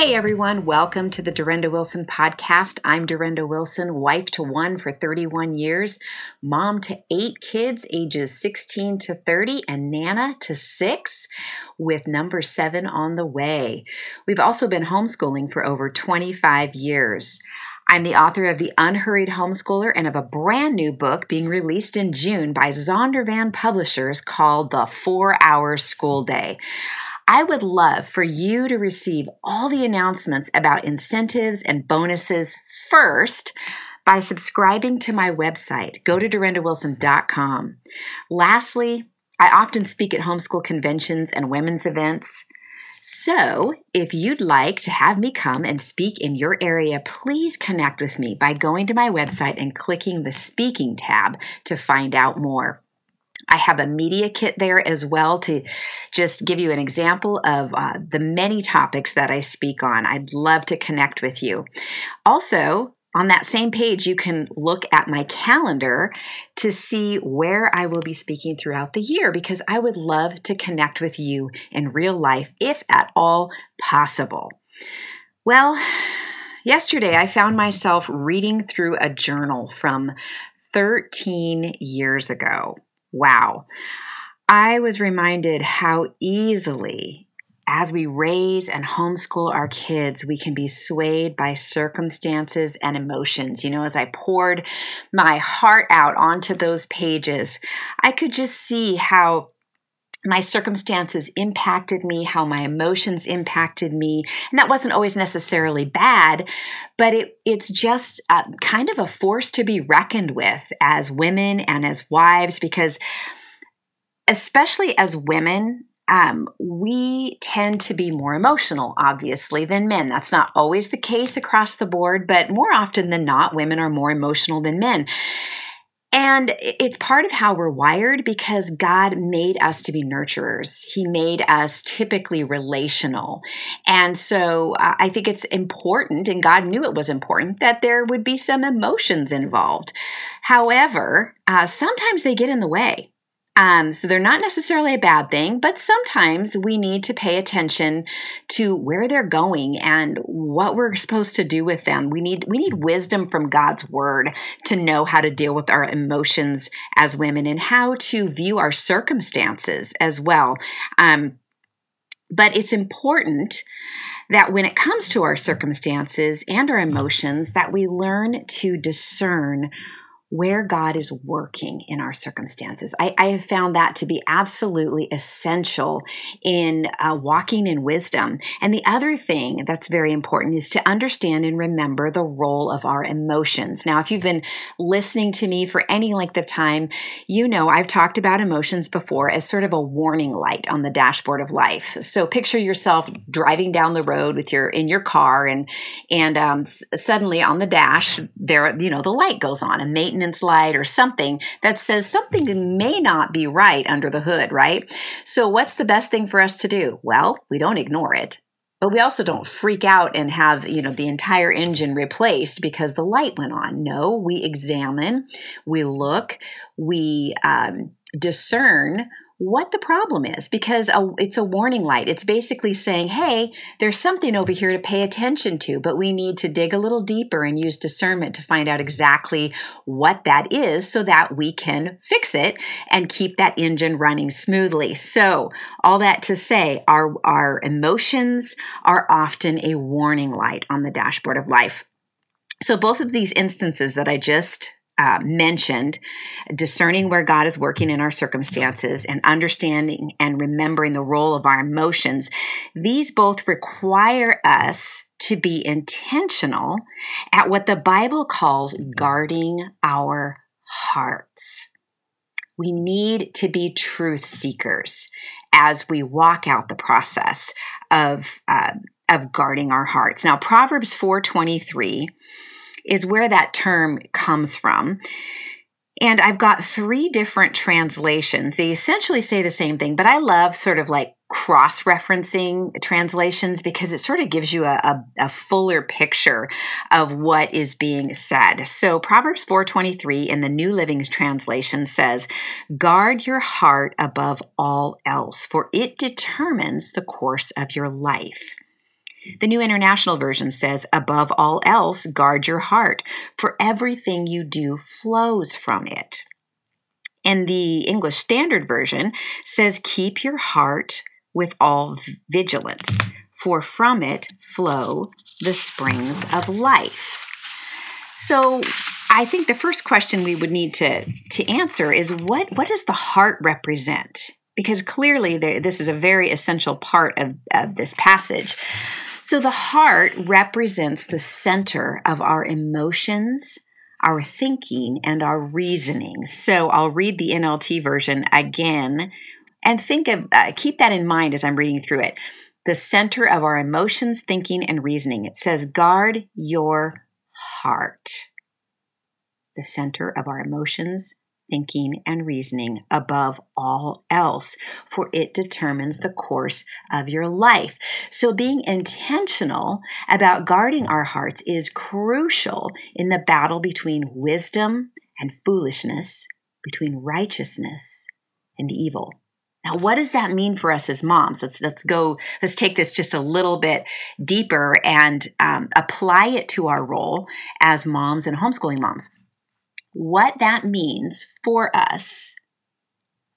Hey everyone, welcome to the Durenda Wilson podcast. I'm Durenda Wilson, wife to one for 31 years, mom to eight kids ages 16 to 30, and Nana to six, with number seven on the way. We've also been homeschooling for over 25 years. I'm the author of The Unhurried Homeschooler and of a brand new book being released in June by Zondervan Publishers called The Four Hour School Day. I would love for you to receive all the announcements about incentives and bonuses first by subscribing to my website. Go to durendawilson.com. Lastly, I often speak at homeschool conventions and women's events. So, if you'd like to have me come and speak in your area, please connect with me by going to my website and clicking the speaking tab to find out more. I have a media kit there as well to just give you an example of uh, the many topics that I speak on. I'd love to connect with you. Also, on that same page, you can look at my calendar to see where I will be speaking throughout the year because I would love to connect with you in real life if at all possible. Well, yesterday I found myself reading through a journal from 13 years ago. Wow. I was reminded how easily, as we raise and homeschool our kids, we can be swayed by circumstances and emotions. You know, as I poured my heart out onto those pages, I could just see how my circumstances impacted me, how my emotions impacted me. And that wasn't always necessarily bad, but it, it's just uh, kind of a force to be reckoned with as women and as wives, because especially as women, um, we tend to be more emotional, obviously, than men. That's not always the case across the board, but more often than not, women are more emotional than men. And it's part of how we're wired because God made us to be nurturers. He made us typically relational. And so uh, I think it's important, and God knew it was important, that there would be some emotions involved. However, uh, sometimes they get in the way. Um, so they're not necessarily a bad thing, but sometimes we need to pay attention to where they're going and what we're supposed to do with them. We need we need wisdom from God's word to know how to deal with our emotions as women and how to view our circumstances as well. Um, but it's important that when it comes to our circumstances and our emotions, that we learn to discern where God is working in our circumstances. I, I, have found that to be absolutely essential in uh, walking in wisdom. And the other thing that's very important is to understand and remember the role of our emotions. Now, if you've been listening to me for any length of time, you know I've talked about emotions before as sort of a warning light on the dashboard of life. So picture yourself driving down the road with your in your car, and and um, suddenly on the dash there, you know, the light goes on, and maintenance maintenance light or something that says something may not be right under the hood, right? So, what's the best thing for us to do? Well, we don't ignore it. But we also don't freak out and have, you know, the entire engine replaced because the light went on. No, we examine, we look, we um, discern what the problem is because a, it's a warning light. It's basically saying, hey, there's something over here to pay attention to, but we need to dig a little deeper and use discernment to find out exactly what that is so that we can fix it and keep that engine running smoothly. So, all that to say, our, our emotions are often a warning light on the dashboard of life. So, both of these instances that I just uh, mentioned, discerning where God is working in our circumstances and understanding and remembering the role of our emotions, these both require us to be intentional at what the Bible calls guarding our hearts. We need to be truth seekers as we walk out the process of, uh, of guarding our hearts. Now, Proverbs 423 is where that term comes from. And I've got three different translations. They essentially say the same thing, but I love sort of like cross referencing translations because it sort of gives you a, a, a, fuller picture of what is being said. So Proverbs 4:23 in the New Living Translation says, "Guard your heart above all else, for it determines the course of your life." The New International Version says, above all else, guard your heart, for everything you do flows from it. And the English Standard Version says, keep your heart with all vigilance, for from it flow the springs of life. So I think the first question we would need to, to answer is what, what does the heart represent? Because clearly there, this is a very essential part of, of this passage. So the heart represents the center of our emotions, our thinking, and our reasoning. So I'll read the NLT version again and think of, uh, keep that in mind as I'm reading through it. The center of our emotions, thinking, and reasoning. It says, guard your heart. The center of our emotions, thinking, and reasoning above all else, for it determines the course of your life. So, being intentional about guarding our hearts is crucial in the battle between wisdom and foolishness, between righteousness and evil. Now, what does that mean for us as moms? Let's let's go. Let's take this just a little bit deeper and um, apply it to our role as moms and homeschooling moms what that means for us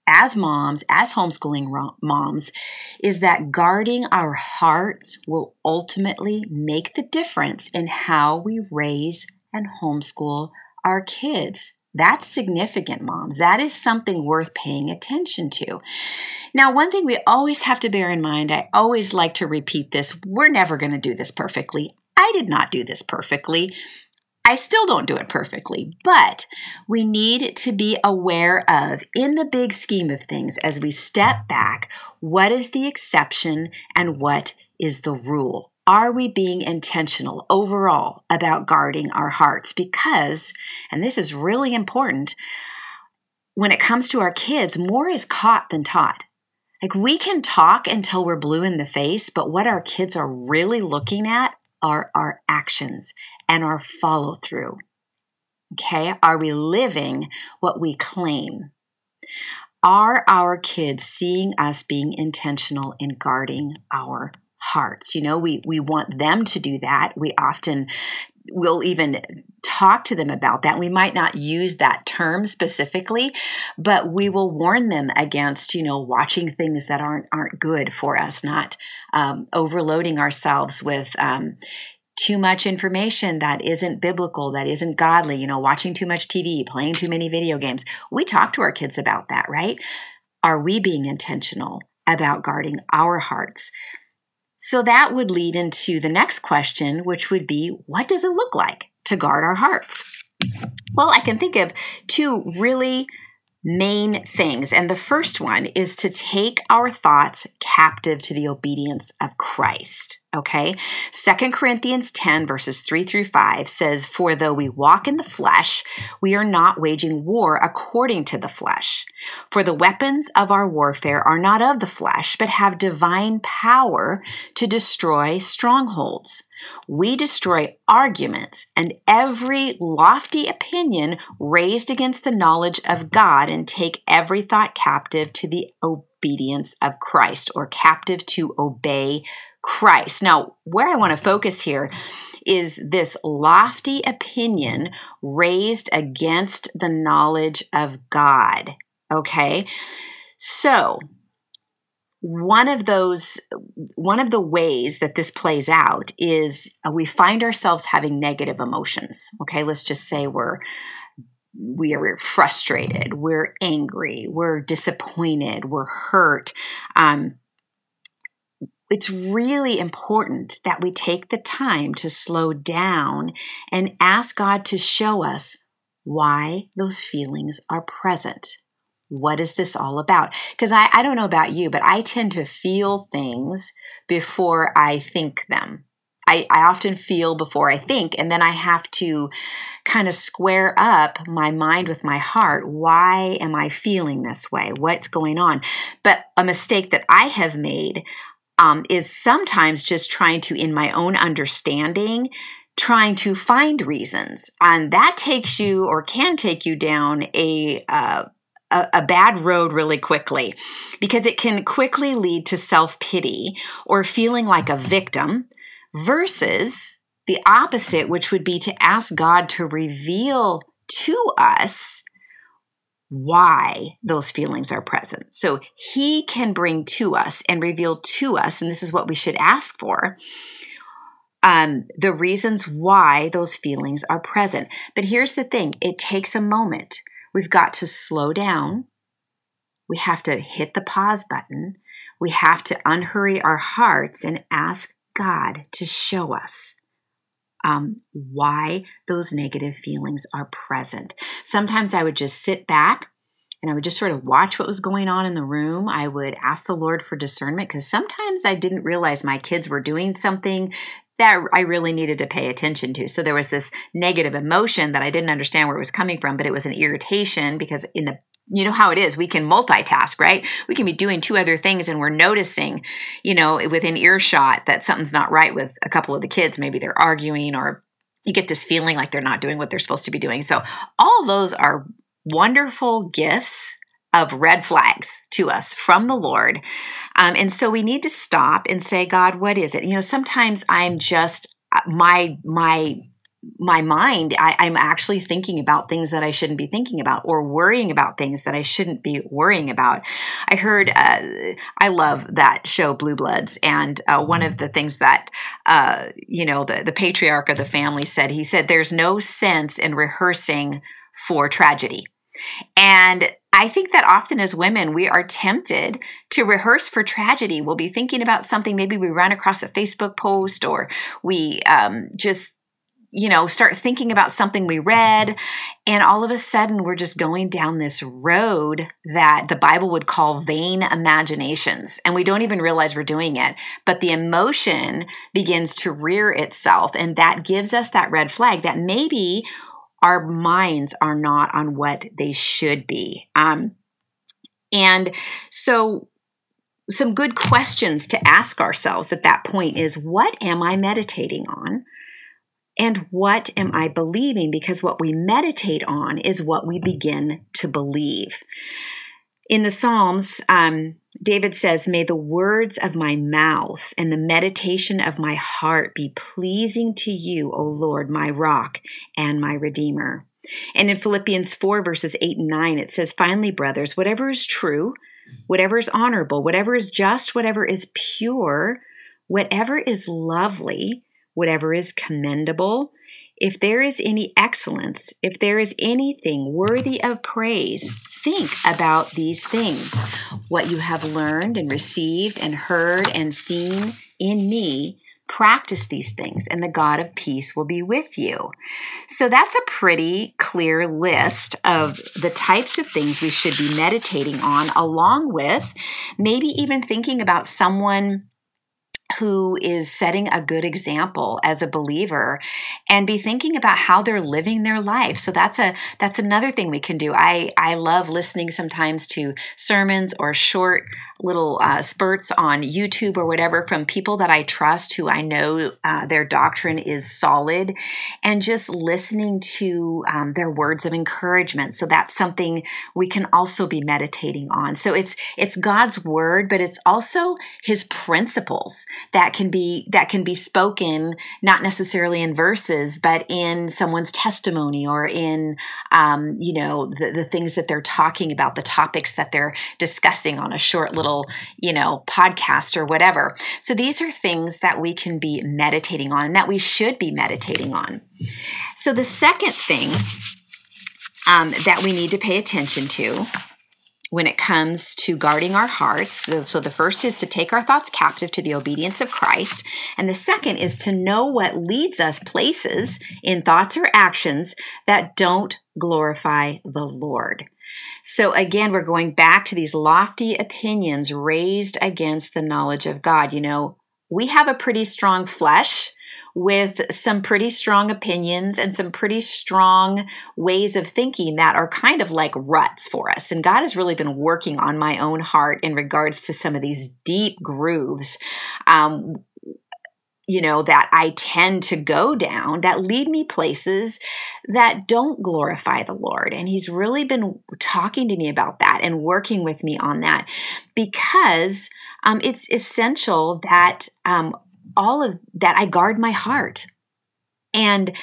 as moms, as homeschooling moms, is that guarding our hearts will ultimately make the difference in how we raise and homeschool our kids. That's significant, moms. That is something worth paying attention to. Now, one thing we always have to bear in mind, I always like to repeat this we're never going to do this perfectly. I did not do this perfectly. I still don't do it perfectly, but we need to be aware of, in the big scheme of things, as we step back, what is the exception and what is the rule? Are we being intentional overall about guarding our hearts? Because, and this is really important, when it comes to our kids, more is caught than taught. Like we can talk until we're blue in the face, but what our kids are really looking at are our actions and our follow through. Okay, are we living what we claim? Are our kids seeing us being intentional in guarding our hearts? You know, we, we want them to do that. We often will even talk to them about that. We might not use that term specifically, but we will warn them against, you know, watching things that aren't aren't good for us, not um, overloading ourselves with, um, too much information that isn't biblical, that isn't godly, you know, watching too much TV, playing too many video games. We talk to our kids about that, right? Are we being intentional about guarding our hearts? So that would lead into the next question, which would be what does it look like to guard our hearts? Well, I can think of two really main things. And the first one is to take our thoughts captive to the obedience of Christ. Okay. Second Corinthians 10, verses 3 through 5 says, For though we walk in the flesh, we are not waging war according to the flesh. For the weapons of our warfare are not of the flesh, but have divine power to destroy strongholds. We destroy arguments and every lofty opinion raised against the knowledge of God and take every thought captive to the obedience of Christ or captive to obey Christ. Now, where I want to focus here is this lofty opinion raised against the knowledge of God. Okay. So, one of those one of the ways that this plays out is uh, we find ourselves having negative emotions okay let's just say we're we are frustrated we're angry we're disappointed we're hurt um, it's really important that we take the time to slow down and ask God to show us why those feelings are present. What is this all about? Because I, I don't know about you, but I tend to feel things before I think them. I, I often feel before I think, and then I have to kind of square up my mind with my heart. Why am I feeling this way? What's going on? But a mistake that I have made um, is sometimes just trying to, in my own understanding, trying to find reasons. And that takes you or can take you down a, uh, a, a bad road really quickly because it can quickly lead to self pity or feeling like a victim versus the opposite, which would be to ask God to reveal to us why those feelings are present. So he can bring to us and reveal to us, and this is what we should ask for. Um, the reasons why those feelings are present. But here's the thing it takes a moment. We've got to slow down. We have to hit the pause button. We have to unhurry our hearts and ask God to show us um, why those negative feelings are present. Sometimes I would just sit back and I would just sort of watch what was going on in the room. I would ask the Lord for discernment because sometimes I didn't realize my kids were doing something that I really needed to pay attention to. So there was this negative emotion that I didn't understand where it was coming from, but it was an irritation because in the you know how it is we can multitask right we can be doing two other things and we're noticing you know within earshot that something's not right with a couple of the kids maybe they're arguing or you get this feeling like they're not doing what they're supposed to be doing so all those are wonderful gifts of red flags to us from the Lord. Um, and so we need to stop and say, God, what is it? You know, sometimes I'm just uh, my my my mind I, i'm actually thinking about things that i shouldn't be thinking about or worrying about things that i shouldn't be worrying about. I heard uh, i love that show blue bloods and uh, one of the things that uh, you know the, the patriarch of the family said he said there's no sense in rehearsing for tragedy. And I think that often as women, we are tempted to rehearse for tragedy. We'll be thinking about something, maybe we run across a Facebook post or we um, just you know, start thinking about something we read, and all of a sudden we're just going down this road that the Bible would call vain imaginations. And we don't even realize we're doing it. But the emotion begins to rear itself, and that gives us that red flag that maybe our minds are not on what they should be. Um, and so, some good questions to ask ourselves at that point is what am I meditating on? And what am I believing? Because what we meditate on is what we begin to believe. In the Psalms, um, David says, May the words of my mouth and the meditation of my heart be pleasing to you, O Lord, my rock and my redeemer. And in Philippians 4, verses 8 and 9, it says, Finally, brothers, whatever is true, whatever is honorable, whatever is just, whatever is pure, whatever is lovely, whatever is commendable, if there is any excellence, if there is anything worthy of praise, think about these things. What you have learned and received and heard and seen in me, practice these things, and the God of peace will be with you. So that's a pretty clear list of the types of things we should be meditating on, along with maybe even thinking about someone who is setting a good example as a believer and be thinking about how they're living their life. So that's a that's another thing we can do. I i love listening sometimes to sermons or short little uh, spurts on youtube or whatever from people that i trust who i know uh, their doctrine is solid and just listening to um, their words of encouragement. So that's something we can also be meditating on. So it's it's god's word but it's also his principles that can be that can be spoken not necessarily in verses but in someone's testimony or in um, you know the, the things that they're talking about the topics that they're discussing on a short little you know podcast or whatever so these are things that we can be meditating on and that we should be meditating on so the second thing um, that we need to pay attention to when it comes to guarding our hearts. So, the first is to take our thoughts captive to the obedience of Christ. And the second is to know what leads us places in thoughts or actions that don't glorify the Lord. So, again, we're going back to these lofty opinions raised against the knowledge of God. You know, we have a pretty strong flesh with some pretty strong opinions and some pretty strong ways of thinking that are kind of like ruts for us. And God has really been working on my own heart in regards to some of these deep grooves. Um, you know, that I tend to go down that lead me places that don't glorify the Lord. And He's really been talking to me about that and working with me on that because um, it's essential that um, all of that, I guard my heart. And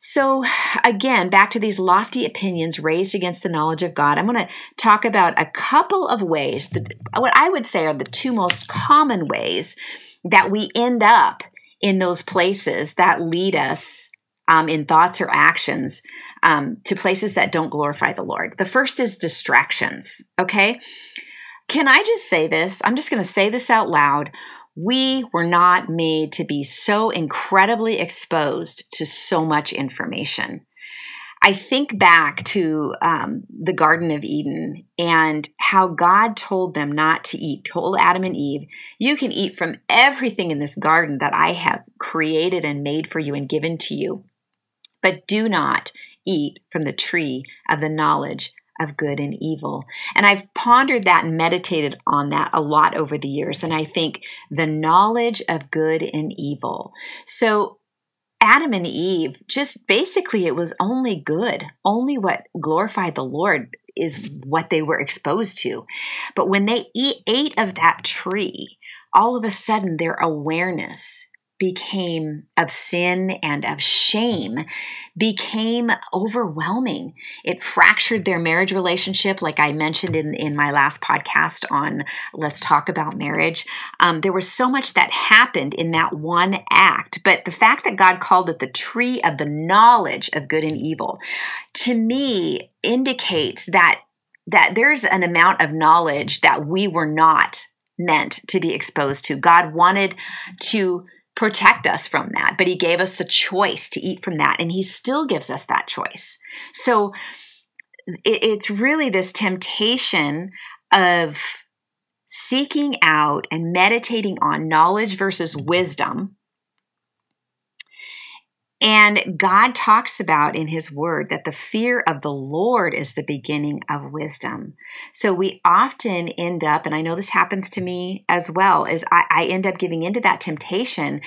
so, again, back to these lofty opinions raised against the knowledge of God, I'm going to talk about a couple of ways that what I would say are the two most common ways that we end up in those places that lead us um, in thoughts or actions um, to places that don't glorify the Lord. The first is distractions, okay? Can I just say this? I'm just going to say this out loud. We were not made to be so incredibly exposed to so much information. I think back to um, the Garden of Eden and how God told them not to eat, told Adam and Eve, You can eat from everything in this garden that I have created and made for you and given to you, but do not eat from the tree of the knowledge of good and evil. And I've pondered that and meditated on that a lot over the years. And I think the knowledge of good and evil. So, Adam and Eve, just basically, it was only good. Only what glorified the Lord is what they were exposed to. But when they eat, ate of that tree, all of a sudden their awareness became of sin and of shame became overwhelming. It fractured their marriage relationship, like I mentioned in, in my last podcast on Let's Talk About Marriage. Um, there was so much that happened in that one act. But the fact that God called it the tree of the knowledge of good and evil, to me, indicates that that there's an amount of knowledge that we were not meant to be exposed to. God wanted to protect us from that, but He gave us the choice to eat from that, and He still gives us that choice. So it, it's really this temptation of seeking out and meditating on knowledge versus wisdom and God talks about in his word that the fear of the Lord is the beginning of wisdom. So we often end up, and I know this happens to me as well, is I, I, end up giving into that temptation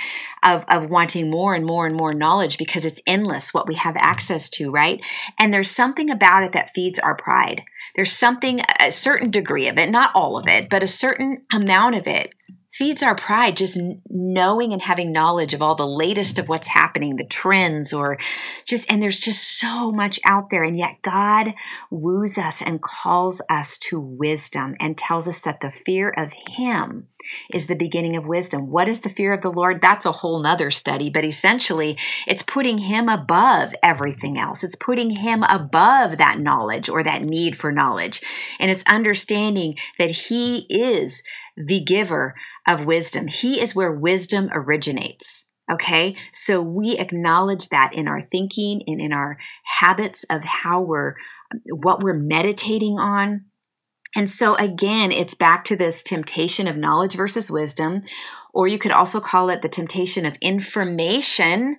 of, of wanting more and more and more knowledge because it's endless what we have access to, right? And there's something about it that feeds our pride. There's something, a certain degree of it, not all of it, but a certain amount of it feeds our pride just knowing and having knowledge of all the latest of what's happening the trends or just and there's just so much out there. And yet god woos us and calls us to wisdom and tells us that the fear of him is the beginning of wisdom. What is the fear of the lord? That's a whole nother study but essentially it's putting him above everything else. It's putting him above that knowledge or that need for knowledge. And it's understanding that he is the giver of wisdom. He is where wisdom originates. Okay, so we acknowledge that in our thinking and in our habits of how we're, what we're meditating on. And so again, it's back to this temptation of knowledge versus wisdom, or you could also call it the temptation of information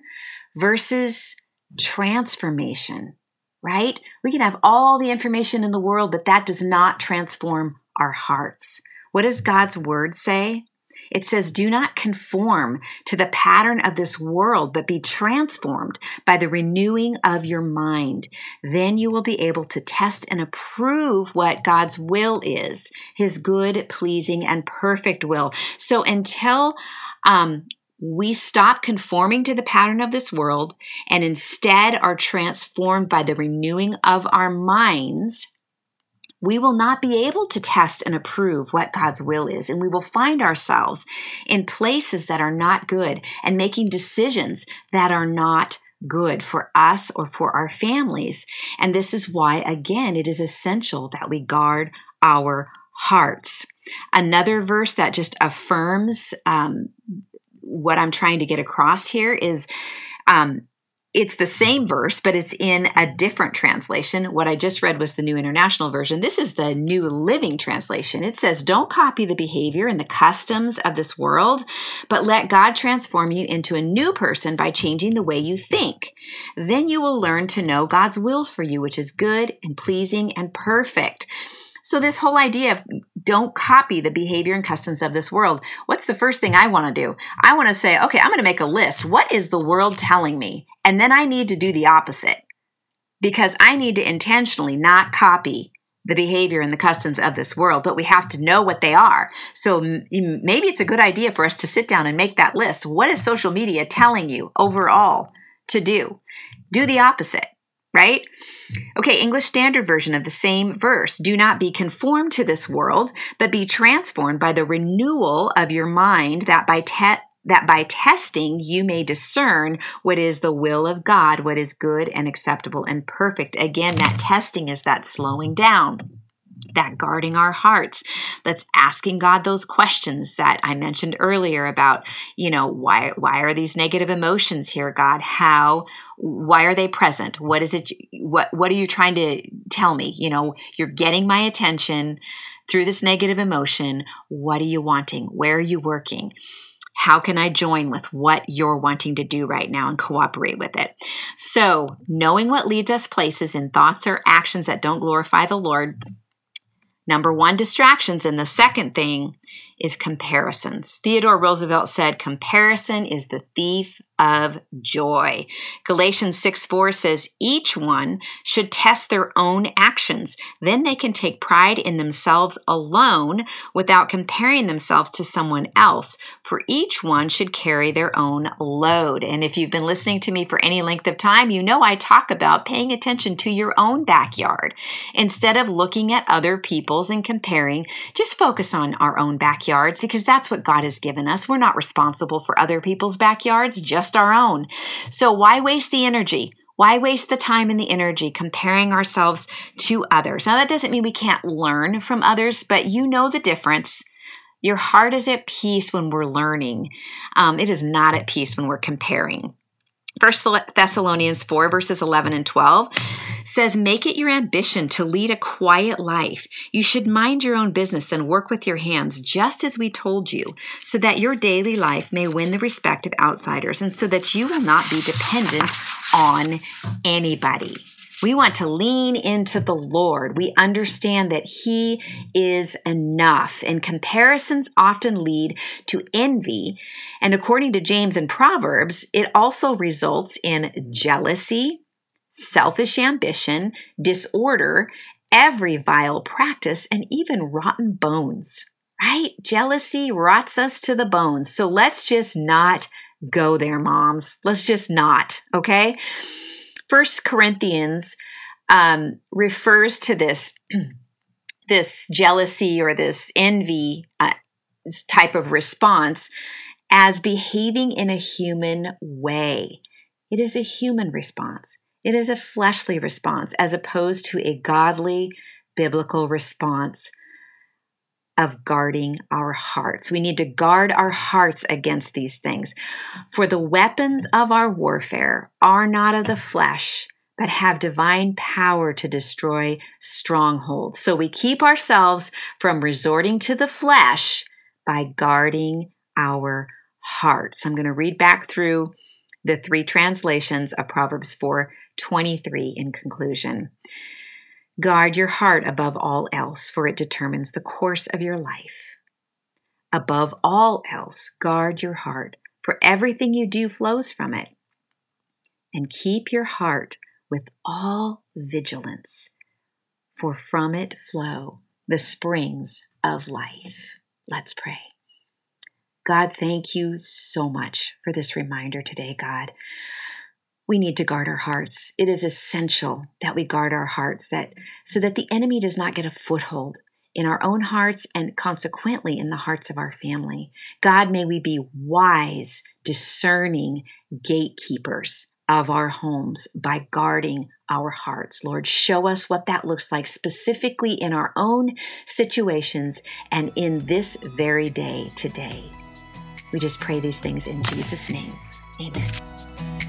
versus transformation, right? We can have all the information in the world, but that does not transform our hearts. What does God's word say? It says, Do not conform to the pattern of this world, but be transformed by the renewing of your mind. Then you will be able to test and approve what God's will is, his good, pleasing, and perfect will. So until um, we stop conforming to the pattern of this world and instead are transformed by the renewing of our minds, we will not be able to test and approve what God's will is. And we will find ourselves in places that are not good and making decisions that are not good for us or for our families. And this is why, again, it is essential that we guard our hearts. Another verse that just affirms um, what I'm trying to get across here is um, it's the same verse, but it's in a different translation. What I just read was the New International Version. This is the New Living Translation. It says, Don't copy the behavior and the customs of this world, but let God transform you into a new person by changing the way you think. Then you will learn to know God's will for you, which is good and pleasing and perfect. So, this whole idea of don't copy the behavior and customs of this world, what's the first thing I want to do? I want to say, okay, I'm going to make a list. What is the world telling me? And then I need to do the opposite because I need to intentionally not copy the behavior and the customs of this world, but we have to know what they are. So maybe it's a good idea for us to sit down and make that list. What is social media telling you overall to do? Do the opposite right? Okay, English Standard Version of the same verse. Do not be conformed to this world, but be transformed by the renewal of your mind, that by te- that by testing you may discern what is the will of God, what is good and acceptable and perfect. Again, that testing is that slowing down that guarding our hearts that's asking god those questions that i mentioned earlier about you know why why are these negative emotions here god? How why are they present? What is it what what are you trying to tell me? You know you're getting my attention through this negative emotion. What are you wanting? Where are you working? How can I join with what you're wanting to do right now and cooperate with it? So, knowing what leads us places in thoughts or actions that don't glorify the Lord Number one, distractions. And the second thing is comparisons. Theodore Roosevelt said, Comparison is the thief of joy. Galatians 6 4 says, Each one should test their own actions. Then they can take pride in themselves alone without comparing themselves to someone else, for each one should carry their own load. And if you've been listening to me for any length of time, you know I talk about paying attention to your own backyard. Instead of looking at other people's and comparing, just focus on our own backyards because that's what God has given us. We're not responsible for other people's backyards, just our own. So why waste the energy? Why waste the time and the energy comparing ourselves to others? Now, that doesn't mean we can't learn from others, but you know the difference. Your heart is at peace when we're learning. Um, it is not at peace when we're comparing. First Thessalonians 4, verses 11 and 12 says, Make it your ambition to lead a quiet life. You should mind your own business and work with your hands, just as we told you, so that your daily life may win the respect of outsiders and so that you will not be dependent on anybody. We want to lean into the Lord. We understand that He is enough. And comparisons often lead to envy. And according to James and Proverbs, it also results in jealousy, selfish ambition, disorder, every vile practice, and even rotten bones. Right? Jealousy rots us to the bones. So let's just not go there, moms. Let's just not, okay? First Corinthians um, refers to this this jealousy or this envy uh, type of response as behaving in a human way. It is a human response. It is a fleshly response as opposed to a godly biblical response of guarding our hearts. We need to guard our hearts against these things. For the weapons of our warfare are not of the flesh, but have divine power to destroy strongholds. So we keep ourselves from resorting to the flesh by guarding our hearts. I'm going to read back through the three translations of Proverbs 4 23 in conclusion. Guard your heart above all else, for it determines the course of your life. Above all else, guard your heart, for everything you do flows from it. And keep your heart with all vigilance, for from it flow the springs of life. Let's pray. God, thank you so much for this reminder today, God we need to guard our hearts. It is essential that we guard our hearts that so that the enemy does not get a foothold in our own hearts and consequently in the hearts of our family. God, may we be wise, discerning gatekeepers of our homes by guarding our hearts. Lord, show us what that looks like specifically in our own situations and in this very day today. We just pray these things in Jesus' name. Amen.